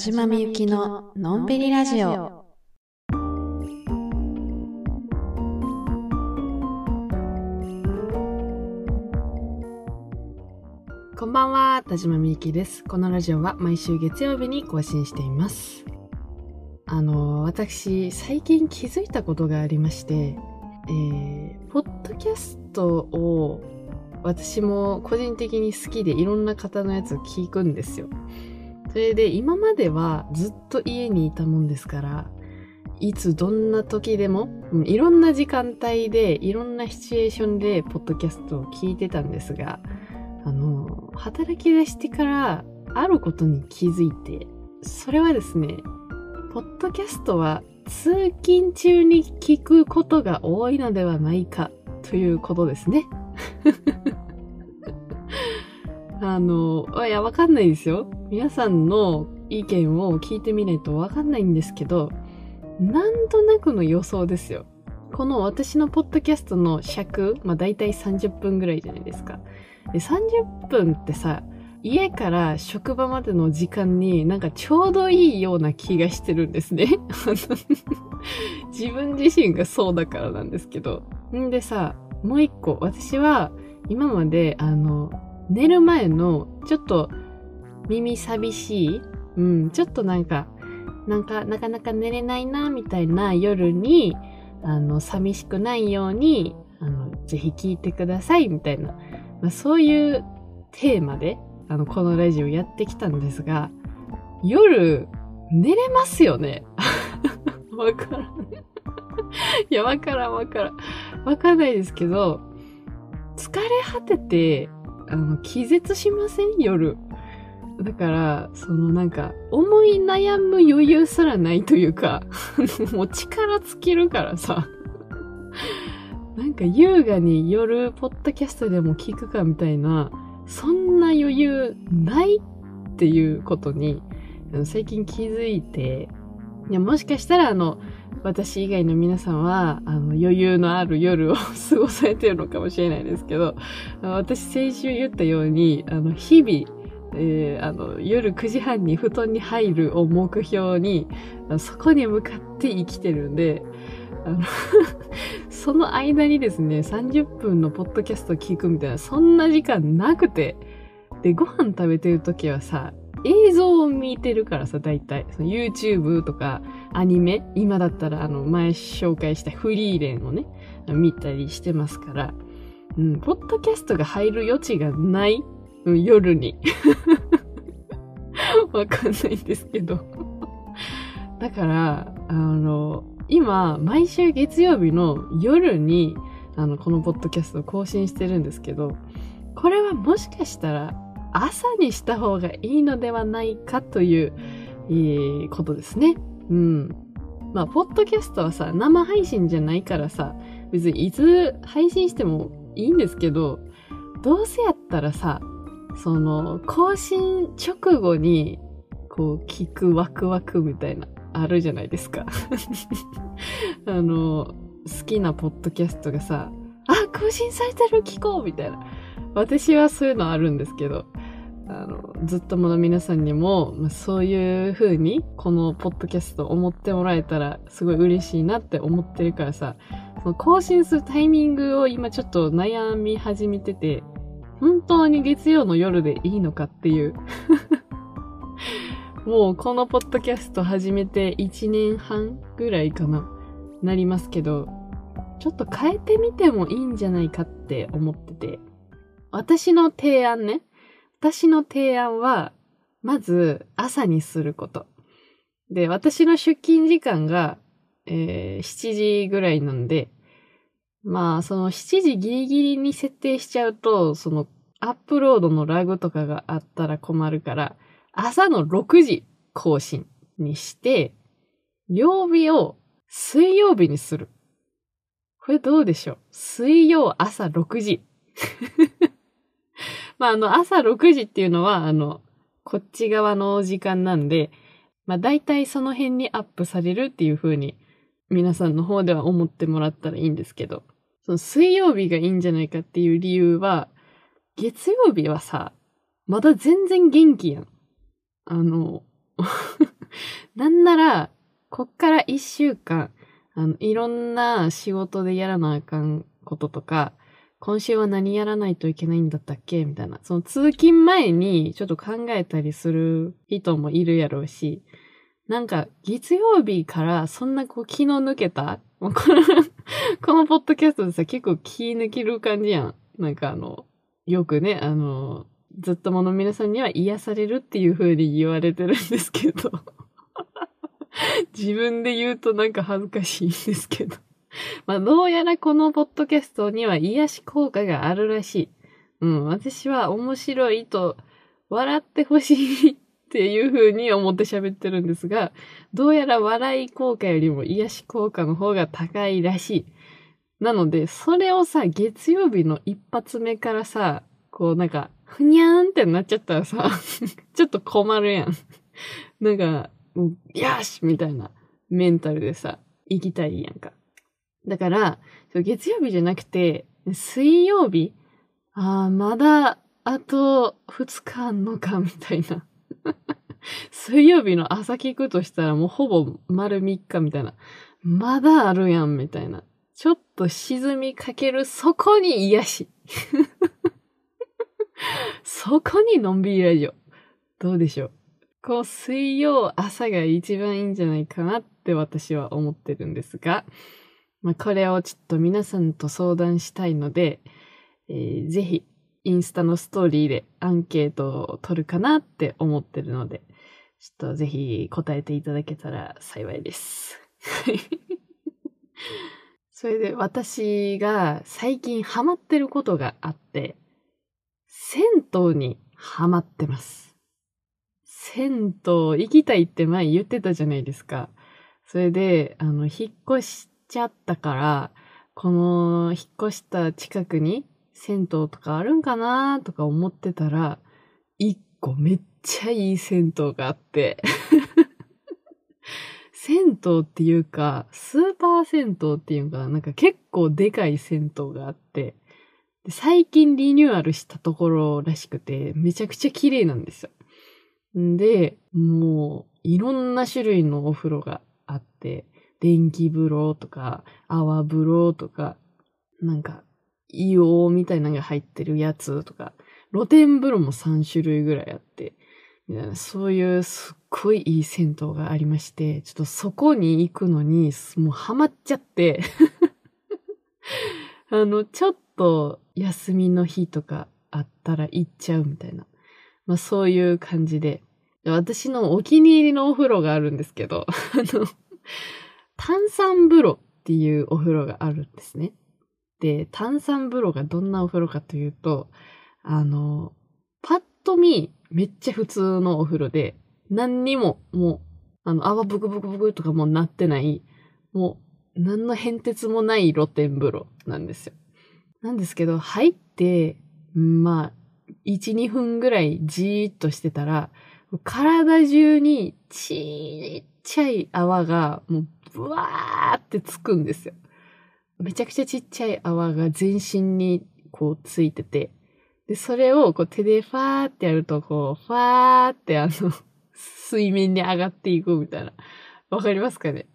じまみゆきののんびりラジオ。こんばんは、田島みゆきです。このラジオは毎週月曜日に更新しています。あの、私、最近気づいたことがありまして、えー、ポッドキャストを私も個人的に好きでいろんな方のやつを聞くんですよ。それで今まではずっと家にいたもんですから、いつどんな時でも、いろんな時間帯で、いろんなシチュエーションでポッドキャストを聞いてたんですが、あの、働き出してからあることに気づいて、それはですね、ポッドキャストは通勤中に聞くことが多いのではないかということですね。あの、いや、わかんないですよ。皆さんの意見を聞いてみないとわかんないんですけど、なんとなくの予想ですよ。この私のポッドキャストの尺、まあ大体30分ぐらいじゃないですか。で、30分ってさ、家から職場までの時間になんかちょうどいいような気がしてるんですね。自分自身がそうだからなんですけど。んでさ、もう一個、私は今まであの、寝る前のちょっと耳寂しい、うん、ちょっとなんか、なんかなかなか寝れないな、みたいな夜に、あの、寂しくないように、あの、ぜひ聞いてください、みたいな、まあ、そういうテーマで、あの、このラジオやってきたんですが、夜、寝れますよね？わからん。いや、わからんわからん。わかんないですけど、疲れ果てて、あの、気絶しません？夜。だから、そのなんか、思い悩む余裕すらないというか、もう力尽きるからさ。なんか優雅に夜、ポッドキャストでも聞くかみたいな、そんな余裕ないっていうことに、最近気づいて、いや、もしかしたらあの、私以外の皆さんは、あの、余裕のある夜を 過ごされてるのかもしれないですけど、私先週言ったように、あの、日々、えーあの、夜9時半に布団に入るを目標に、そこに向かって生きてるんで、あの その間にですね、30分のポッドキャスト聞くみたいな、そんな時間なくて、で、ご飯食べてる時はさ、映像を見てるからさ、大体。その YouTube とかアニメ、今だったらあの、前紹介したフリーレンをね、見たりしてますから、うん、ポッドキャストが入る余地がない、うん、夜に。わかんないんですけど。だから、あの、今、毎週月曜日の夜に、あの、このポッドキャストを更新してるんですけど、これはもしかしたら朝にした方がいいのではないかという、えーことですね。うん。まあ、ポッドキャストはさ、生配信じゃないからさ、別にいつ配信してもいいんですけど、どうせやったらさ、その、更新直後に、こう、聞くワクワクみたいな、あるじゃないですか。あの、好きなポッドキャストがさ、あ、更新されてる聞こうみたいな。私はそういうのあるんですけど、あの、ずっともの皆さんにも、まあ、そういう風に、このポッドキャスト思ってもらえたら、すごい嬉しいなって思ってるからさ、その更新するタイミングを今ちょっと悩み始めてて、本当に月曜の夜でいいのかっていう。もうこのポッドキャスト始めて1年半ぐらいかな、なりますけど、ちょっと変えてみてもいいんじゃないかって思ってて。私の提案ね。私の提案は、まず朝にすること。で、私の出勤時間が、えー7時ぐらいなんで、まあ、その7時ギリギリに設定しちゃうと、そのアップロードのラグとかがあったら困るから、朝の6時更新にして、曜日を水曜日にする。これどうでしょう？水曜朝6時。まあ、あの、朝6時っていうのは、あの、こっち側の時間なんで、まあ、大体その辺にアップされるっていう風に、皆さんの方では思ってもらったらいいんですけど、その水曜日がいいんじゃないかっていう理由は、月曜日はさ、まだ全然元気やん。あの、なんなら、こっから一週間、あの、いろんな仕事でやらなあかんこととか、今週は何やらないといけないんだったっけ？みたいな。その通勤前にちょっと考えたりする人もいるやろうし、なんか月曜日からそんなこう気の抜けた？この、このポッドキャストでさ、結構気抜ける感じやん。なんかあの、よくね、あの、ずっともの皆さんには癒されるっていう風に言われてるんですけど。自分で言うとなんか恥ずかしいんですけど。まあ、どうやらこのポッドキャストには癒し効果があるらしい。うん、私は面白いと笑ってほしいっていう風に思って喋ってるんですが、どうやら笑い効果よりも癒し効果の方が高いらしい。なので、それをさ、月曜日の一発目からさ、こうなんか、ふにゃーんってなっちゃったらさ、ちょっと困るやん。なんか、よしみたいなメンタルでさ、行きたいやんか。だから、月曜日じゃなくて、水曜日？ああ、まだ、あと、二日あんのか、みたいな。水曜日の朝聞くとしたらもうほぼ丸三日みたいな。まだあるやん、みたいな。ちょっと沈みかける、そこに癒し。そこにのんびりラジオ。どうでしょうこう、水曜朝が一番いいんじゃないかなって私は思ってるんですが、まあ、これをちょっと皆さんと相談したいので、えー、ぜひ、インスタのストーリーでアンケートを取るかなって思ってるので、ちょっとぜひ答えていただけたら幸いです。それで私が最近ハマってることがあって、銭湯にハマってます。銭湯行きたいって前言ってたじゃないですか。それで、あの、引っ越しちゃったから、この引っ越した近くに銭湯とかあるんかなとか思ってたら、一個めっちゃいい銭湯があって。銭湯っていうか、スーパー銭湯っていうか、なんか結構でかい銭湯があって、最近リニューアルしたところらしくて、めちゃくちゃ綺麗なんですよ。で、もう、いろんな種類のお風呂があって、電気風呂とか、泡風呂とか、なんか、硫黄みたいなのが入ってるやつとか、露天風呂も3種類ぐらいあって、みたいな、そういうすっごいいい銭湯がありまして、ちょっとそこに行くのに、もうハマっちゃって あの、ちょっと休みの日とかあったら行っちゃうみたいな。まあそういう感じで。私のお気に入りのお風呂があるんですけど、あの、炭酸風呂っていうお風呂があるんですね。で、炭酸風呂がどんなお風呂かというと、あの、パッと見、めっちゃ普通のお風呂で、何にも、もう、あの、泡ブクブクブクとかもうなってない、もう、何の変哲もない露天風呂なんですよ。なんですけど、入って、まあ、1、2分ぐらいじーっとしてたら、体中にちっちゃい泡がもうブワーってつくんですよ。めちゃくちゃちっちゃい泡が全身にこうついてて、で、それをこう手でファーってやるとこう、ファーってあの、水面に上がっていくみたいな。わかりますかね？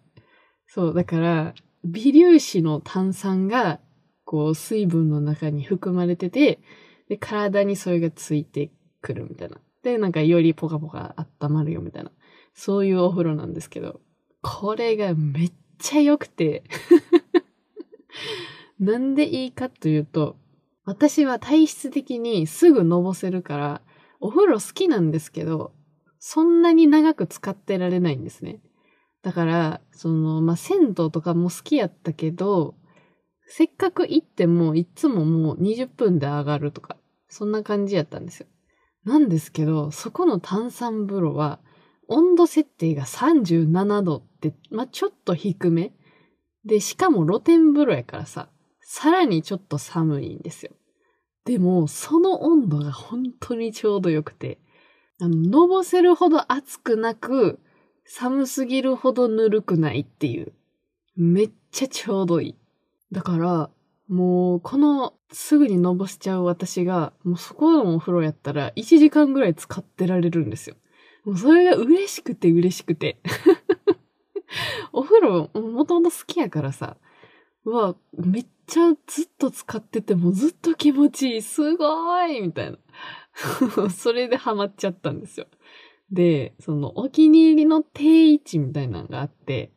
そう、だから、微粒子の炭酸が、こう、水分の中に含まれてて、で、体にそれがついてくるみたいな。で、なんかよりポカポカ温まるよみたいな。そういうお風呂なんですけど、これがめっちゃ良くて なんでいいかというと、私は体質的にすぐのぼせるから、お風呂好きなんですけど、そんなに長く使ってられないんですね。だから、その、まあ、銭湯とかも好きやったけど、せっかく行っても、いつももう20分で上がるとか、そんな感じやったんですよ。なんですけど、そこの炭酸風呂は、温度設定が37度って、まあ、ちょっと低め。で、しかも露天風呂やからさ、さらにちょっと寒いんですよ。でも、その温度が本当にちょうど良くて、あの、のぼせるほど暑くなく、寒すぎるほどぬるくないっていう。めっちゃちょうどいい。だから、もう、この、すぐにのぼしちゃう私が、もうそこのお風呂やったら、1時間ぐらい使ってられるんですよ。もうそれが嬉しくて嬉しくて。お風呂、もともと好きやからさ、うわ、めっちゃずっと使っててもずっと気持ちいい、すごいみたいな。それでハマっちゃったんですよ。で、そのお気に入りの定位置みたいなのがあって、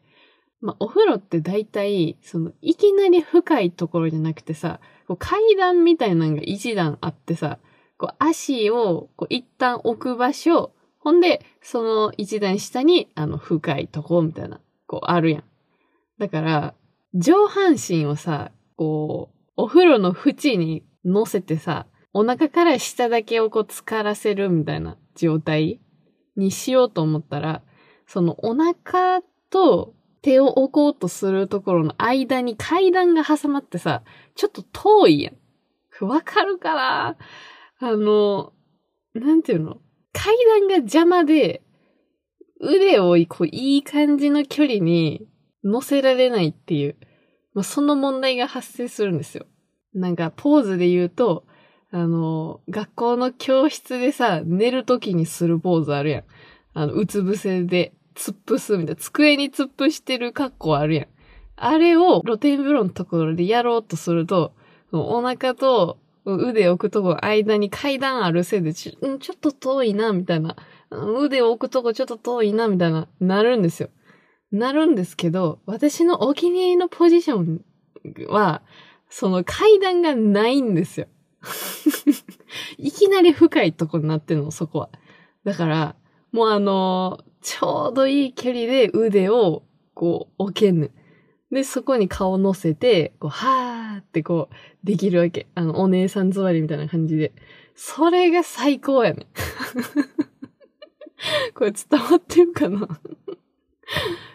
まあ、お風呂って大体、その、いきなり深いところじゃなくてさ、こう階段みたいなのが一段あってさ、こう足をこう一旦置く場所、ほんで、その一段下に、あの、深いところみたいな、こうあるやん。だから、上半身をさ、こう、お風呂の縁に乗せてさ、お腹から下だけをこう浸からせるみたいな状態にしようと思ったら、そのお腹と手を置こうとするところの間に階段が挟まってさ、ちょっと遠いやん。わかるかな？あの、なんていうの？階段が邪魔で、腕をこういい感じの距離に乗せられないっていう、まあ、その問題が発生するんですよ。なんかポーズで言うと、あの、学校の教室でさ、寝るときにするポーズあるやん。あの、うつ伏せで、突っ伏すみたいな、机に突っ伏してる格好あるやん。あれを露天風呂のところでやろうとすると、お腹と腕を置くとこ間に階段あるせいでち、ょっと遠いな、みたいな。腕を置くとこちょっと遠いな、みたいな、なるんですよ。なるんですけど、私のお気に入りのポジションは、その階段がないんですよ。いきなり深いとこになってんの、そこは。だから、もうあのちょうどいい距離で腕を、こう、置けんねん。で、そこに顔乗せて、こう、はーってこう、できるわけ。あの、お姉さん座りみたいな感じで。それが最高やね。これ伝わってるかな？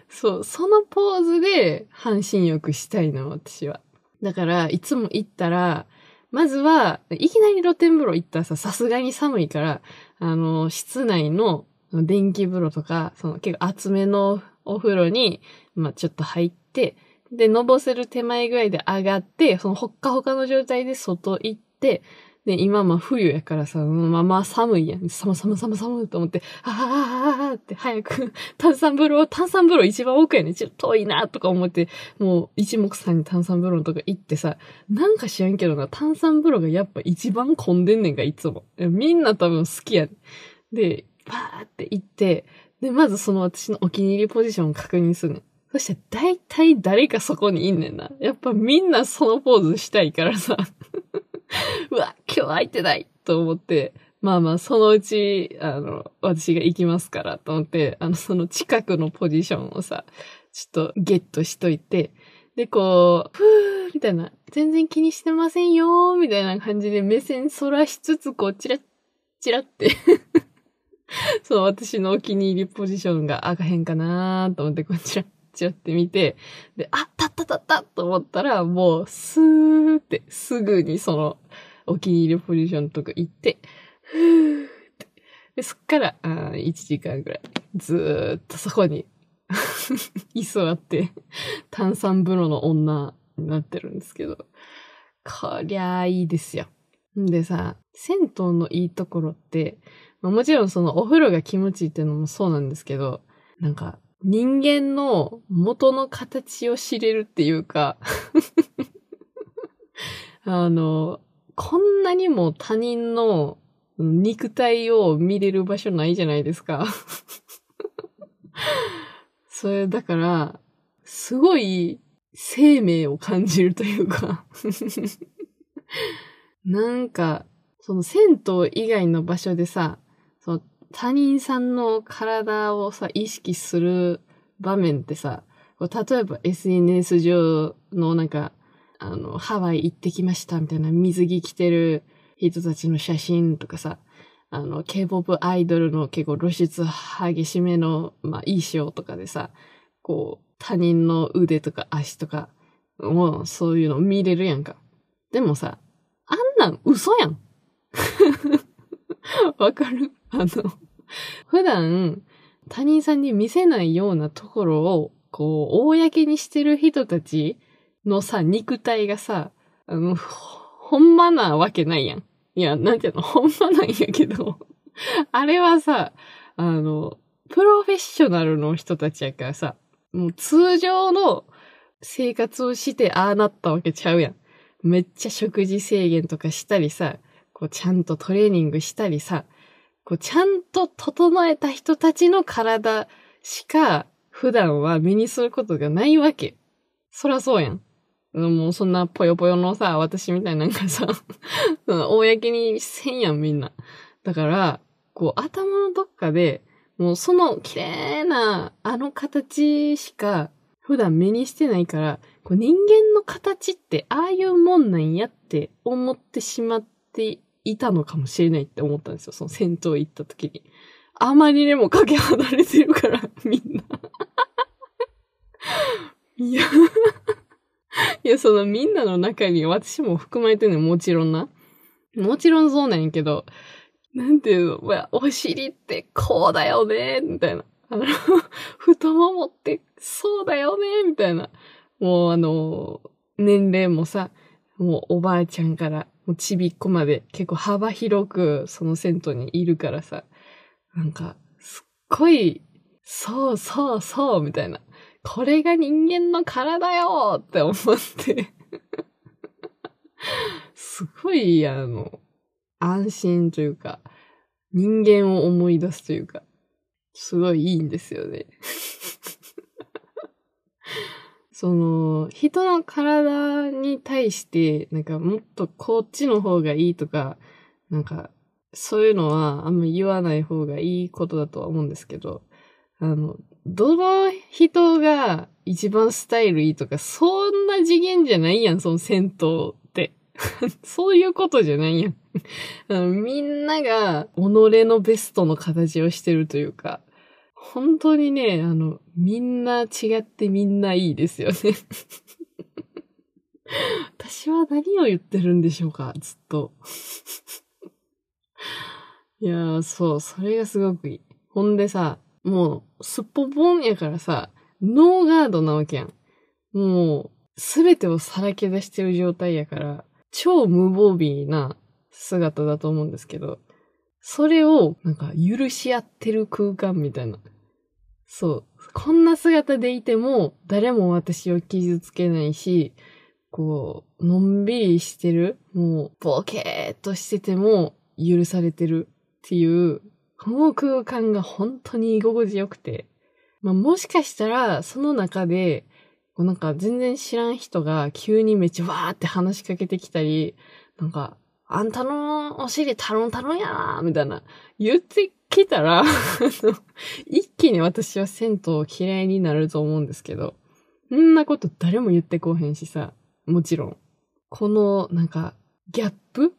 そう、そのポーズで半身浴したいの、私は。だから、いつも行ったら、まずは、いきなり露天風呂行ったらさ、さすがに寒いから、あの、室内の電気風呂とか、その結構厚めのお風呂に、まあちょっと入って、で、のぼせる手前ぐらいで上がって、そのほっかほかの状態で外行って、で、今まあ冬やからさ、まあまあ寒いやん。寒寒寒寒と思って、あああって早く炭酸風呂、炭酸風呂一番奥やねちょっと遠いなとか思って、もう一目散に炭酸風呂とか行ってさ、なんか知らんけどな、炭酸風呂がやっぱ一番混んでんねんか、いつも。みんな多分好きやね。で、バーって行って、で、まずその私のお気に入りポジションを確認するねん。そして大体誰かそこにいんねんな。やっぱみんなそのポーズしたいからさ。うわ、今日空いてないと思って、まあまあ、そのうち、あの、私が行きますからと思って、あの、その近くのポジションをさ、ちょっとゲットしといて、で、こう、ふーみたいな、全然気にしてませんよみたいな感じで目線そらしつつ、こう、チラッ、チラって そう、私のお気に入りポジションが赤へんかなと思って、こちら、ちらって見て、で、あったったったったと思ったら、もう、スーって、すぐにその、お気に入りポジションとか行って、って。で、そっから、あ1時間ぐらい、ずーっとそこに 居座って、炭酸風呂の女になってるんですけど、こりゃあいいですよ。んでさ、銭湯のいいところって、もちろんそのお風呂が気持ちいいっていうのもそうなんですけど、なんか人間の元の形を知れるっていうか あの、こんなにも他人の肉体を見れる場所ないじゃないですか。それだから、すごい生命を感じるというか。なんか、その銭湯以外の場所でさ、その他人さんの体をさ、意識する場面ってさ、例えば SNS 上のなんか、あの、ハワイ行ってきましたみたいな水着着てる人たちの写真とかさ、あの、K-POP アイドルの結構露出激しめの、まあ、衣装とかでさ、こう、他人の腕とか足とか、もうそういうの見れるやんか。でもさ、あんなん嘘やん。わかる？あの、普段他人さんに見せないようなところを、こう、公にしてる人たちのさ、肉体がさ、あの、ほんまなわけないやん。いや、なんていうの、ほんまなんやけど、あれはさ、あの、プロフェッショナルの人たちやからさ、もう通常の生活をしてああなったわけちゃうやん。めっちゃ食事制限とかしたりさ、こうちゃんとトレーニングしたりさ、こうちゃんと整えた人たちの体しか普段は目にすることがないわけ。そらそうやん。もうそんなぽよぽよのさ、私みたいなんかさ、公にせんやんみんな。だから、こう頭のどっかで、もうその綺麗なあの形しか普段目にしてないから、こう人間の形ってああいうもんなんやって思ってしまっていたのかもしれないって思ったんですよ。その戦闘行った時に。あまりにもかけ離れてるから、みんな。いや いや、そのみんなの中に私も含まれてるのもちろんな。もちろんそうなんやけど、なんていうの、お尻ってこうだよね、みたいな。あの、太ももってそうだよね、みたいな。もうあの、年齢もさ、もうおばあちゃんからもうちびっこまで結構幅広くその銭湯にいるからさ、なんか、すっごい、そうそうそう、みたいな。これが人間の体よって思ってすごい、あの、安心というか、人間を思い出すというか、すごいいいんですよねその、人の体に対して、なんかもっとこっちの方がいいとか、なんか、そういうのはあんま言わない方がいいことだとは思うんですけど、あの、どの人が一番スタイルいいとか、そんな次元じゃないやん、その銭湯って。そういうことじゃないやん。みんなが己のベストの形をしてるというか、本当にね、あの、みんな違ってみんないいですよね 私は何を言ってるんでしょうか、ずっと。いやー、そう、それがすごくいい。ほんでさ、もう、すっぽぽんやからさ、ノーガードなわけやん。もう、すべてをさらけ出してる状態やから、超無防備な姿だと思うんですけど、それを、なんか、許し合ってる空間みたいな。そう。こんな姿でいても、誰も私を傷つけないし、こう、のんびりしてる、もう、ボケーっとしてても、許されてるっていう、この空間が本当に居心地よくて。まあ、もしかしたら、その中で、こうなんか全然知らん人が急にめっちゃわーって話しかけてきたり、なんか、あんたのお尻タロンタロンやなみたいな言ってきたら 一気に私は銭湯嫌いになると思うんですけど、そんなこと誰も言ってこうへんしさ、もちろん。この、なんか、ギャップ？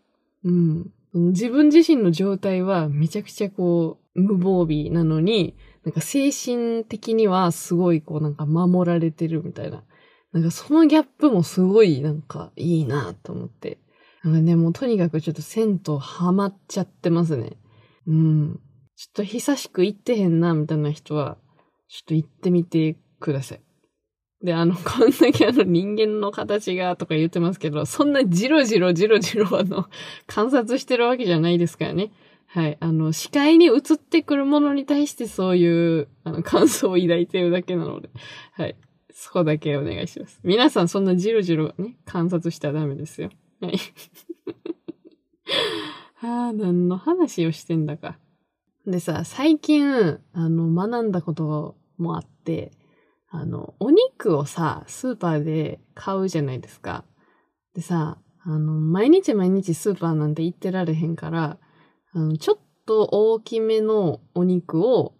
うん。自分自身の状態はめちゃくちゃこう、無防備なのに、なんか精神的にはすごいこうなんか守られてるみたいな。なんかそのギャップもすごいなんかいいなと思って。なんかね、もうとにかくちょっと銭湯ハマっちゃってますね。うん。ちょっと久しく行ってへんな、みたいな人は、ちょっと行ってみてください。で、あの、こんだけあの人間の形がとか言ってますけど、そんなじろじろじろじろあの、観察してるわけじゃないですからね。はい。あの、視界に映ってくるものに対してそういう、あの、感想を抱いてるだけなので、はい。そこだけお願いします。皆さんそんなじろじろね、観察したらダメですよ。はい。はあ、何の話をしてんだか。でさ、最近、あの、学んだこともあって、あの、お肉をさ、スーパーで買うじゃないですか。でさ、あの、毎日毎日スーパーなんて行ってられへんから、あの、ちょっと大きめのお肉を、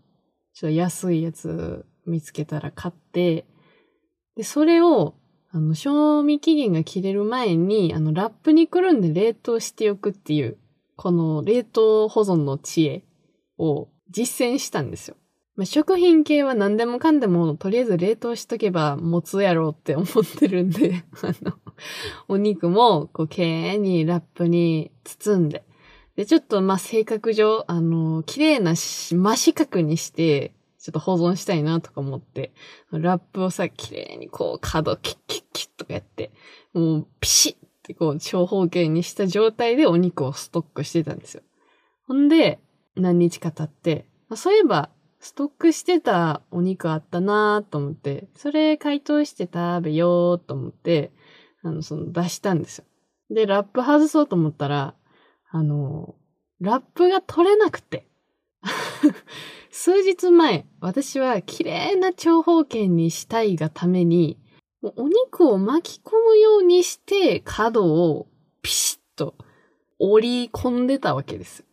ちょっと安いやつ見つけたら買って、で、それを、あの、賞味期限が切れる前に、あの、ラップにくるんで冷凍しておくっていう、この冷凍保存の知恵を実践したんですよ。まあ、食品系は何でもかんでもとりあえず冷凍しとけば持つやろうって思ってるんで、あの、お肉もこう、綺麗にラップに包んで、で、ちょっとまあ、性格上、あの、綺麗な真四角にして、ちょっと保存したいなとか思って、ラップをさ、綺麗にこう、角キッキッキッとかやって、もう、ピシッってこう、長方形にした状態でお肉をストックしてたんですよ。ほんで、何日か経って、そういえば、ストックしてたお肉あったなーと思って、それ解凍して食べようと思って、あの、その出したんですよ。で、ラップ外そうと思ったら、あの、ラップが取れなくて。数日前、私は綺麗な長方形にしたいがために、お肉を巻き込むようにして角をピシッと折り込んでたわけです。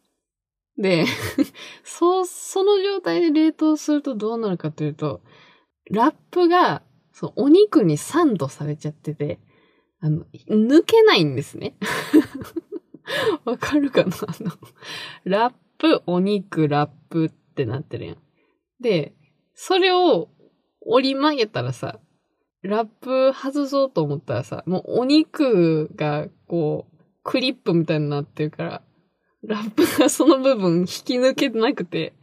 で、そう、その状態で冷凍するとどうなるかというと、ラップが、そう、お肉にサンドされちゃってて、あの、抜けないんですね。わかるかな？あの、ラップ、お肉、ラップってなってるやん。で、それを折り曲げたらさ、ラップ外そうと思ったらさ、もうお肉がこう、クリップみたいになってるから、ラップがその部分引き抜けてなくて、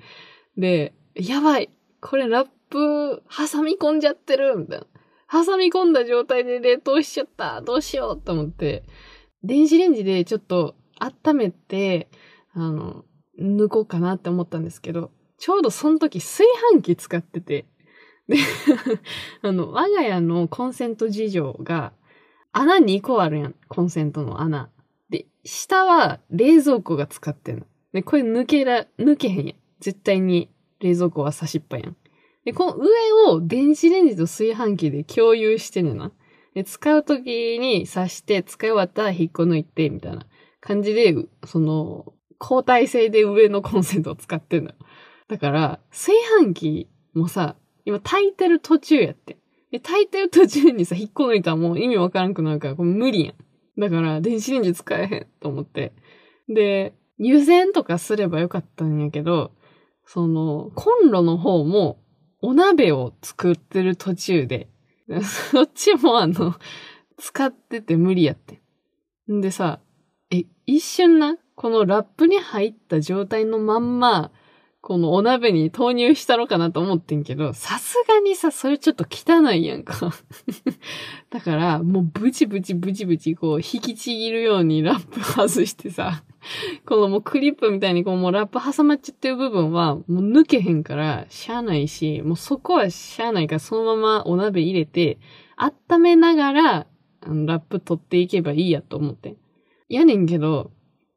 で、やばいこれラップ挟み込んじゃってるみたいな。挟み込んだ状態で冷凍しちゃったどうしようと思って、電子レンジでちょっと温めて、あの、抜こうかなって思ったんですけど、ちょうどその時炊飯器使ってて、で、あの、我が家のコンセント事情が、穴2個あるやん。コンセントの穴。で、下は冷蔵庫が使ってんの。で、これ抜けら、抜けへんやん。絶対に冷蔵庫は差しっぱやん。で、この上を電子レンジと炊飯器で共有してんねんな。で、使う時に挿して、使い終わったら引っこ抜いて、みたいな感じで、その、交代制で上のコンセントを使ってんの。だから、炊飯器もさ、今炊いてる途中やって。で、炊いてる途中にさ、引っこ抜いたらもう意味わからんくなるから、これ無理やん。だから、電子レンジ使えへんと思って。で、湯煎とかすればよかったんやけど、その、コンロの方も、お鍋を作ってる途中で、そっちもあの、使ってて無理やってん。んでさ、え、一瞬な、このラップに入った状態のまんま、このお鍋に投入したのかなと思ってんけど、さすがにさ、それちょっと汚いやんか。だから、もうブチブチブチブチこう引きちぎるようにラップ外してさ、このもうクリップみたいにこうもうラップ挟まっちゃってる部分はもう抜けへんからしゃあないし、もうそこはしゃあないからそのままお鍋入れて、温めながらラップ取っていけばいいやと思って。やねんけど、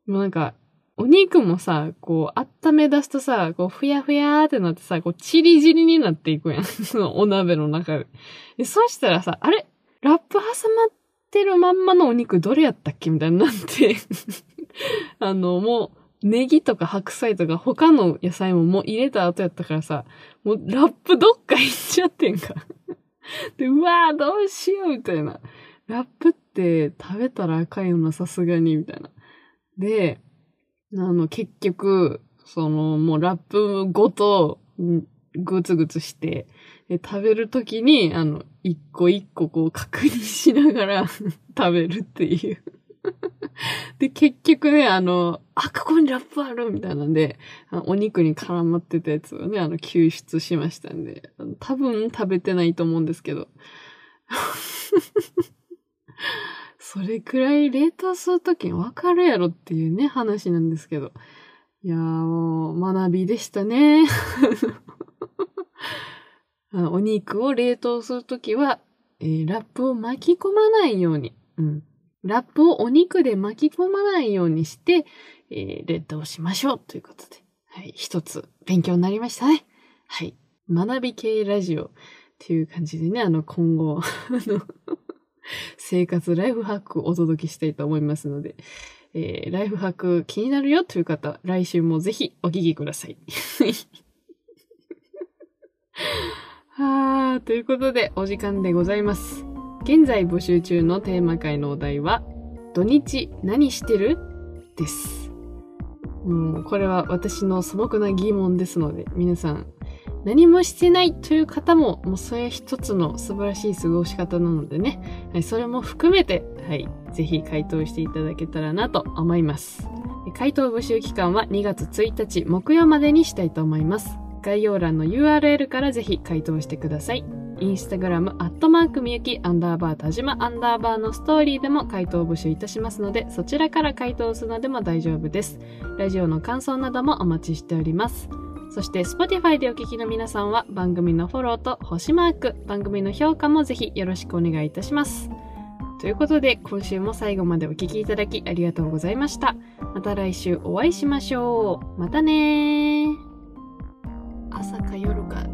もうなんか、お肉もさ、こう、温め出すとさ、こう、ふやふやーってなってさ、こう、チリチリになっていくやん。そのお鍋の中で。でそしたらさ、あれ？ラップ挟まってるまんまのお肉どれやったっけみたいになって。あの、もう、ネギとか白菜とか他の野菜ももう入れた後やったからさ、もうラップどっか行っちゃってんか。で、うわーどうしようみたいな。ラップって食べたらあかんよな、さすがに、みたいな。で、あの、結局、その、もうラップごと、ぐつぐつして、食べるときに、あの、一個一個こう確認しながら 食べるっていう。で、結局ね、あの、あ、ここにラップあるみたいなんで、お肉に絡まってたやつをね、あの、救出しましたんで、多分食べてないと思うんですけど。それくらい冷凍するときにわかるやろっていうね、話なんですけど。いやーもう、学びでしたね。お肉を冷凍するときは、えーラップを巻き込まないように、うん。ラップをお肉で巻き込まないようにして、えー冷凍しましょうということで。はい。一つ勉強になりましたね。はい。学び系ラジオっていう感じでね、あの、今後、あの、生活ライフハックをお届けしたいと思いますので、えーライフハック気になるよという方、来週もぜひお聞きください。はー、ということでお時間でございます。現在募集中のテーマ会のお題は、土日何してる？です。もうこれは私の素朴な疑問ですので、皆さん、何もしてないという方も、もうそれ一つの素晴らしい過ごし方なのでね、はい、それも含めて、はい、ぜひ回答していただけたらなと思います。回答募集期間は2月1日木曜までにしたいと思います。概要欄の URL からぜひ回答してください。インスタグラム、アットマークみゆき、アンダーバー、田島、アンダーバーのストーリーでも回答募集いたしますので、そちらから回答するのでも大丈夫です。ラジオの感想などもお待ちしております。そして Spotify でお聞きの皆さんは番組のフォローと星マーク、番組の評価もぜひよろしくお願いいたします。ということで、今週も最後までお聴きいただきありがとうございました。また来週お会いしましょう。またね。朝か夜か